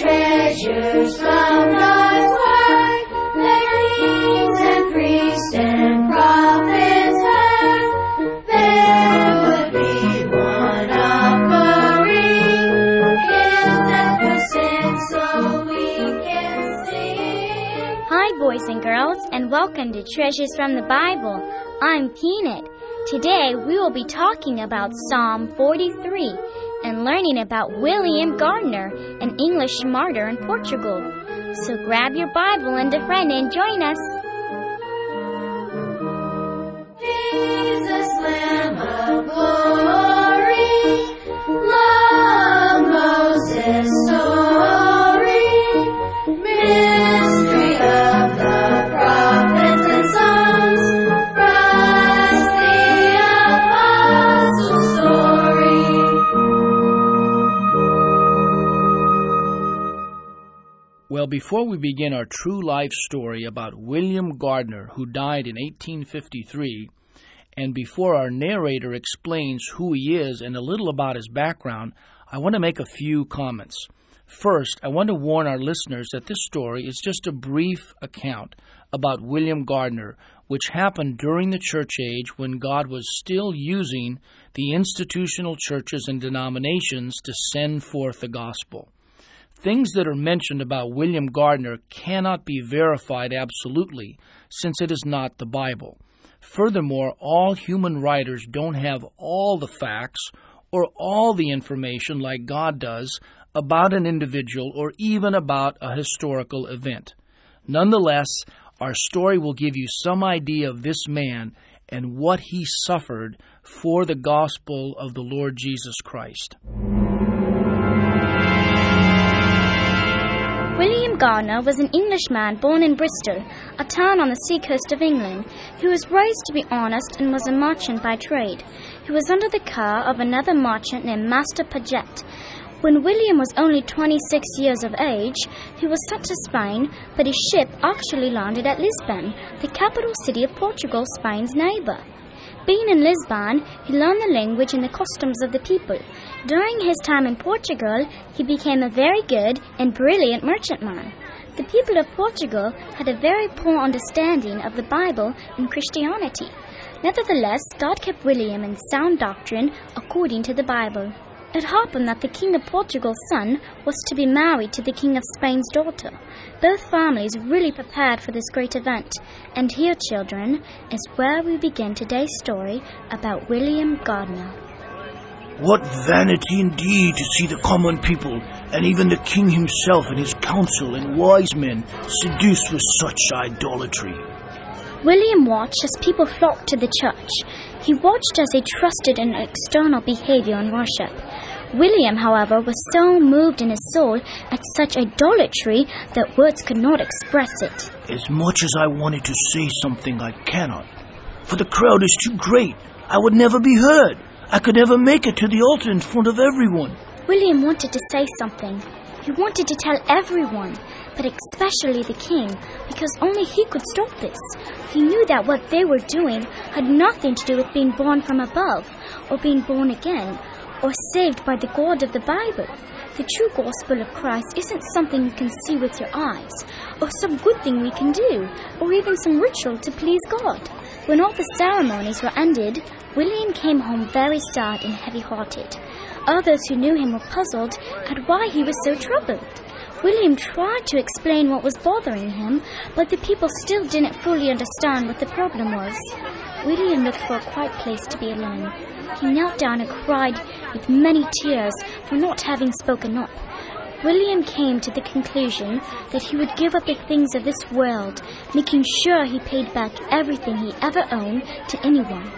treasures kings and priests and prophets heard, there would be one offering, so we can. Hi, boys and girls, and welcome to Treasures from the Bible. I'm Peanut. Today we will be talking about Psalm 43 and learning about William Gardiner, an English martyr in Portugal. So grab your Bible and a friend and join us. Jesus, Lamb of glory, Well, before we begin our true life story about William Gardiner, who died in 1853, and before our narrator explains who he is and a little about his background, I want to make a few comments. First, I want to warn our listeners that this story is just a brief account about William Gardiner, which happened during the church age when God was still using the institutional churches and denominations to send forth the gospel. Things that are mentioned about William Gardiner cannot be verified absolutely, since it is not the Bible. Furthermore, all human writers don't have all the facts or all the information like God does about an individual or even about a historical event. Nonetheless, our story will give you some idea of this man and what he suffered for the gospel of the Lord Jesus Christ. William Gardiner was an Englishman born in Bristol, a town on the seacoast of England. who was raised to be honest and was a merchant by trade. He was under the care of another merchant named Master Paget. When William was only 26 years of age, he was sent to Spain, but his ship actually landed at Lisbon, the capital city of Portugal, Spain's neighbor. Being in Lisbon, he learned the language and the customs of the people. During his time in Portugal, he became a very good and brilliant merchantman. The people of Portugal had a very poor understanding of the Bible and Christianity. Nevertheless, God kept William in sound doctrine according to the Bible. It happened that the King of Portugal's son was to be married to the King of Spain's daughter. Both families really prepared for this great event. And here, children, is where we begin today's story about William Gardiner. What vanity indeed to see the common people, and even the king himself and his council and wise men, seduced with such idolatry. William watched as people flocked to the church. He watched as they trusted in external behavior and worship. William, however, was so moved in his soul at such idolatry that words could not express it. As much as I wanted to say something, I cannot. For the crowd is too great. I would never be heard. I could never make it to the altar in front of everyone. William wanted to say something. He wanted to tell everyone, but especially the king, because only he could stop this. He knew that what they were doing had nothing to do with being born from above, or being born again, or saved by the God of the Bible. The true gospel of Christ isn't something you can see with your eyes, or some good thing we can do, or even some ritual to please God. When all the ceremonies were ended, William came home very sad and heavy hearted. Others who knew him were puzzled at why he was so troubled. William tried to explain what was bothering him, but the people still didn't fully understand what the problem was. William looked for a quiet place to be alone. He knelt down and cried with many tears for not having spoken up. William came to the conclusion that he would give up the things of this world, making sure he paid back everything he ever owned to anyone.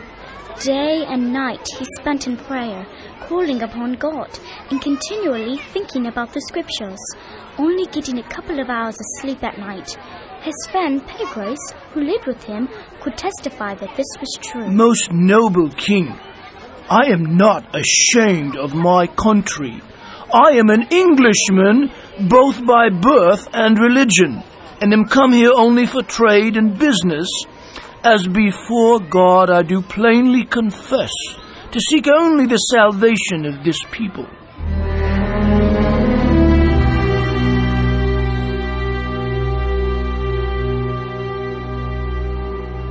Day and night he spent in prayer, calling upon God, and continually thinking about the scriptures, only getting a couple of hours of sleep at night. His friend Pettigrews, who lived with him, could testify that this was true. Most noble king, I am not ashamed of my country. I am an Englishman, both by birth and religion, and am come here only for trade and business, as before God I do plainly confess, to seek only the salvation of this people.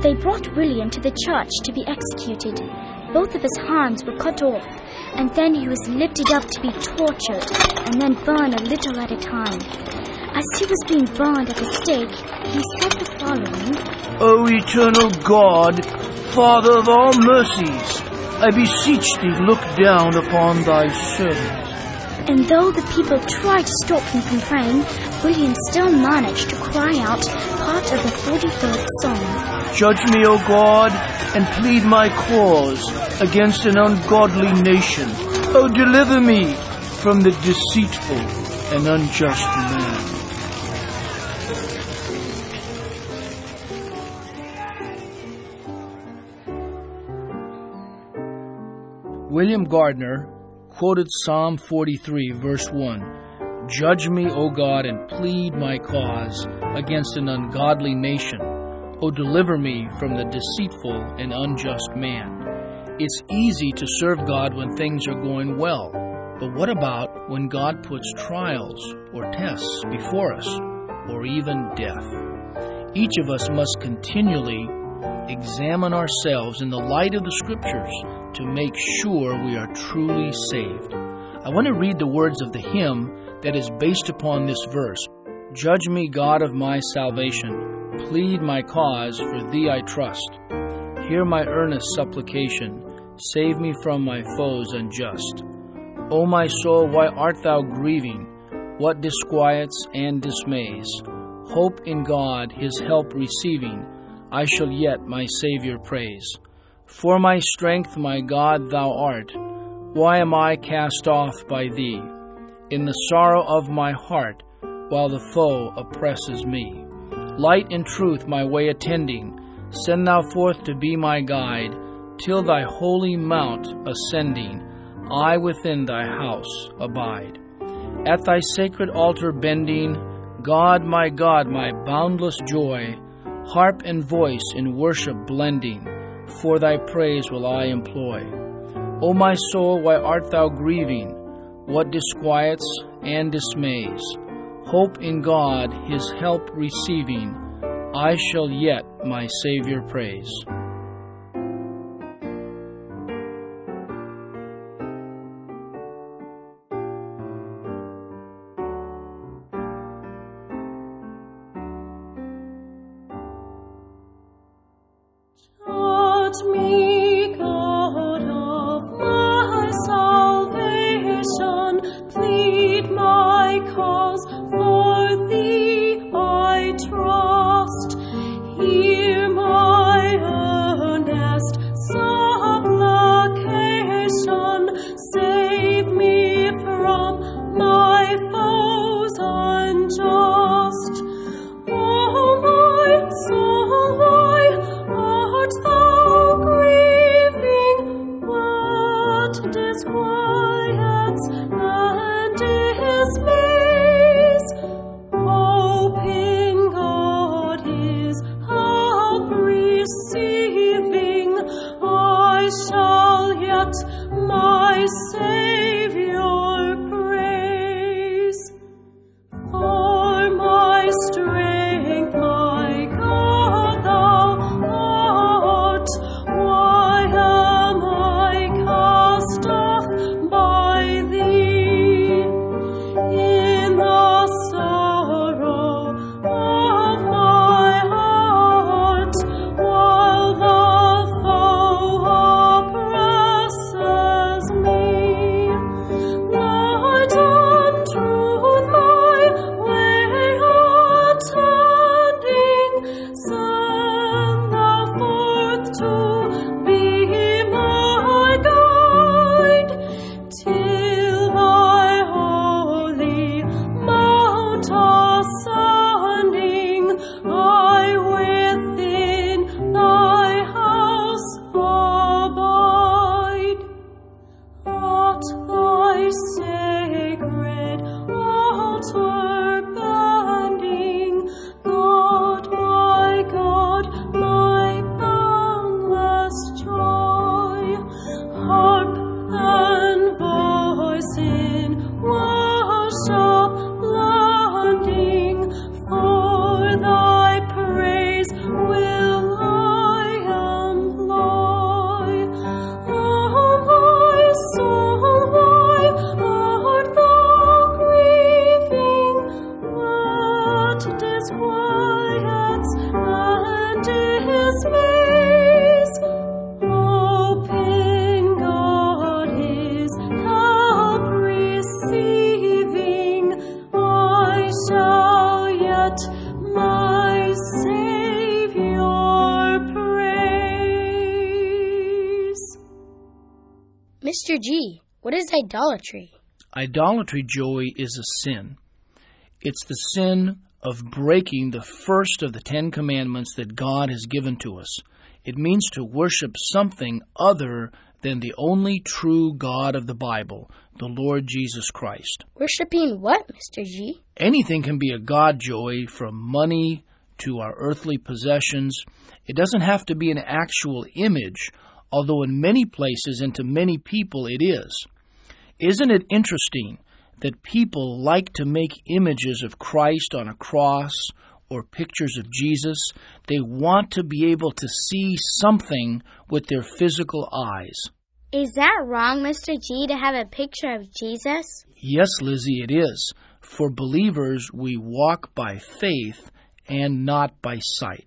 They brought William to the church to be executed. Both of his hands were cut off, and then he was lifted up to be tortured and then burned a little at a time. As he was being burned at the stake, he said the following O eternal God, Father of all mercies, I beseech thee, look down upon thy servant. And though the people tried to stop him from praying, William still managed to cry out part of the 43rd Psalm. Judge me, O God, and plead my cause against an ungodly nation. O deliver me from the deceitful and unjust man. William Gardiner quoted Psalm 43, verse 1 Judge me, O God, and plead my cause against an ungodly nation. O deliver me from the deceitful and unjust man. It's easy to serve God when things are going well, but what about when God puts trials or tests before us, or even death? Each of us must continually examine ourselves in the light of the Scriptures to make sure we are truly saved. I want to read the words of the hymn that is based upon this verse Judge me, God of my salvation, plead my cause, for thee I trust. Hear my earnest supplication, save me from my foes unjust. O my soul, why art thou grieving? What disquiets and dismays? Hope in God, his help receiving, I shall yet my Saviour praise. For my strength, my God, thou art. Why am I cast off by thee? In the sorrow of my heart, while the foe oppresses me. Light and truth my way attending, send thou forth to be my guide, till thy holy mount ascending, I within thy house abide. At thy sacred altar bending, God, my God, my boundless joy, harp and voice in worship blending, for thy praise will I employ. O my soul, why art thou grieving? What disquiets and dismays? Hope in God, his help receiving, I shall yet my Saviour praise. Me, are sacred, altar. Mr. G, what is idolatry? Idolatry, Joey, is a sin. It's the sin of breaking the first of the Ten Commandments that God has given to us. It means to worship something other than the only true God of the Bible, the Lord Jesus Christ. Worshipping what, Mr. G? Anything can be a God, Joey, from money to our earthly possessions. It doesn't have to be an actual image, although in many places and to many people it is. Isn't it interesting that people like to make images of Christ on a cross or pictures of Jesus? They want to be able to see something with their physical eyes. Is that wrong, Mr. G, to have a picture of Jesus? Yes, Lizzie, it is. For believers, we walk by faith and not by sight.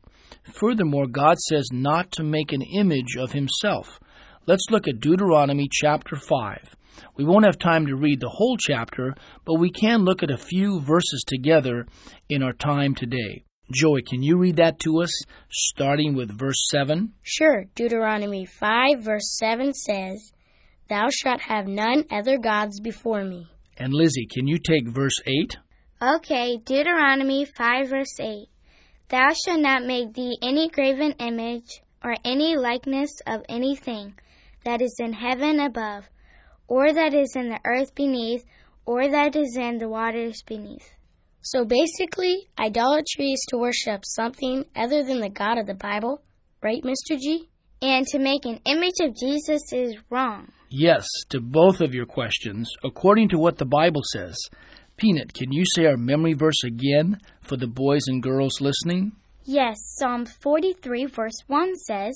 Furthermore, God says not to make an image of himself. Let's look at Deuteronomy chapter 5. We won't have time to read the whole chapter, but we can look at a few verses together in our time today. Joey, can you read that to us, starting with verse 7? Sure. Deuteronomy 5, verse 7 says, Thou shalt have none other gods before me. And Lizzie, can you take verse 8? Okay, Deuteronomy 5, verse 8. Thou shalt not make thee any graven image or any likeness of anything that is in heaven above, or that is in the earth beneath, or that is in the waters beneath. So basically, idolatry is to worship something other than the God of the Bible, right, Mr. G? And to make an image of Jesus is wrong. Yes, to both of your questions, according to what the Bible says. Peanut, can you say our memory verse again for the boys and girls listening? Yes, Psalm 43, verse 1 says,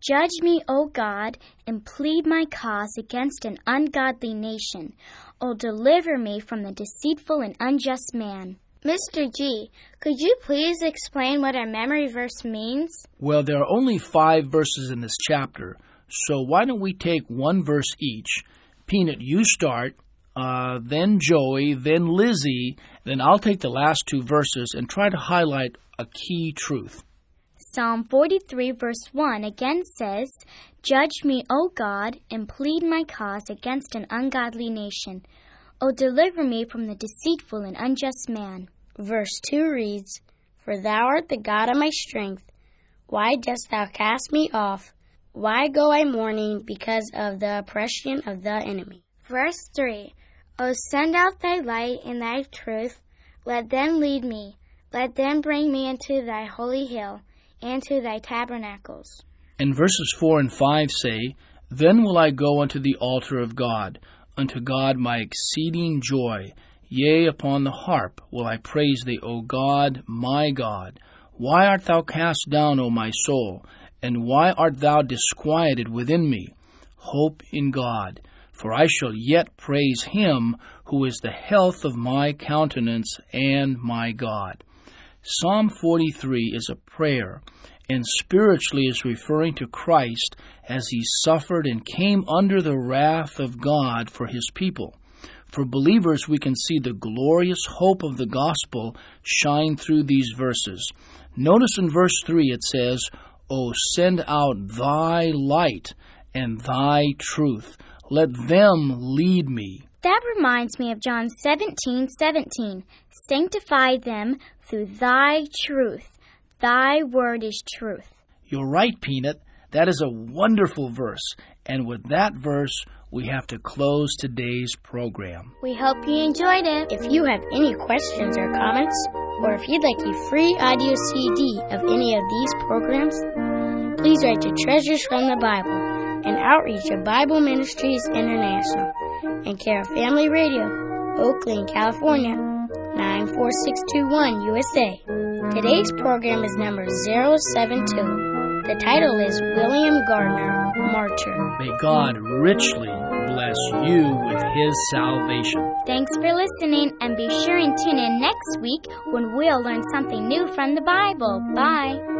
Judge me, O God, and plead my cause against an ungodly nation. O deliver me from the deceitful and unjust man. Mr. G, could you please explain what our memory verse means? Well, there are only five verses in this chapter, so why don't we take one verse each? Peanut, you start, uh, then Joey, then Lizzie, then I'll take the last two verses and try to highlight a key truth. Psalm 43, verse 1 again says, Judge me, O God, and plead my cause against an ungodly nation. O deliver me from the deceitful and unjust man. Verse 2 reads, For thou art the God of my strength. Why dost thou cast me off? Why go I mourning because of the oppression of the enemy? Verse 3 O send out thy light and thy truth. Let them lead me. Let them bring me into thy holy hill, and to thy tabernacles. And verses 4 and 5 say, Then will I go unto the altar of God, unto God my exceeding joy. Yea, upon the harp will I praise thee, O God, my God. Why art thou cast down, O my soul? And why art thou disquieted within me? Hope in God for I shall yet praise him who is the health of my countenance and my God. Psalm 43 is a prayer, and spiritually is referring to Christ as he suffered and came under the wrath of God for his people. For believers, we can see the glorious hope of the gospel shine through these verses. Notice in verse 3 it says, O send out thy light and thy truth. Let them lead me. That reminds me of John 17 17. Sanctify them through thy truth. Thy word is truth. You're right, Peanut. That is a wonderful verse. And with that verse, we have to close today's program. We hope you enjoyed it. If you have any questions or comments, or if you'd like a free audio CD of any of these programs, please write to Treasures from the Bible and Outreach of Bible Ministries International and care of Family Radio, Oakland, California, 94621 USA. Today's program is number 072. The title is William Gardiner, Martyr. May God richly bless you with His salvation. Thanks for listening, and be sure and tune in next week when we'll learn something new from the Bible. Bye.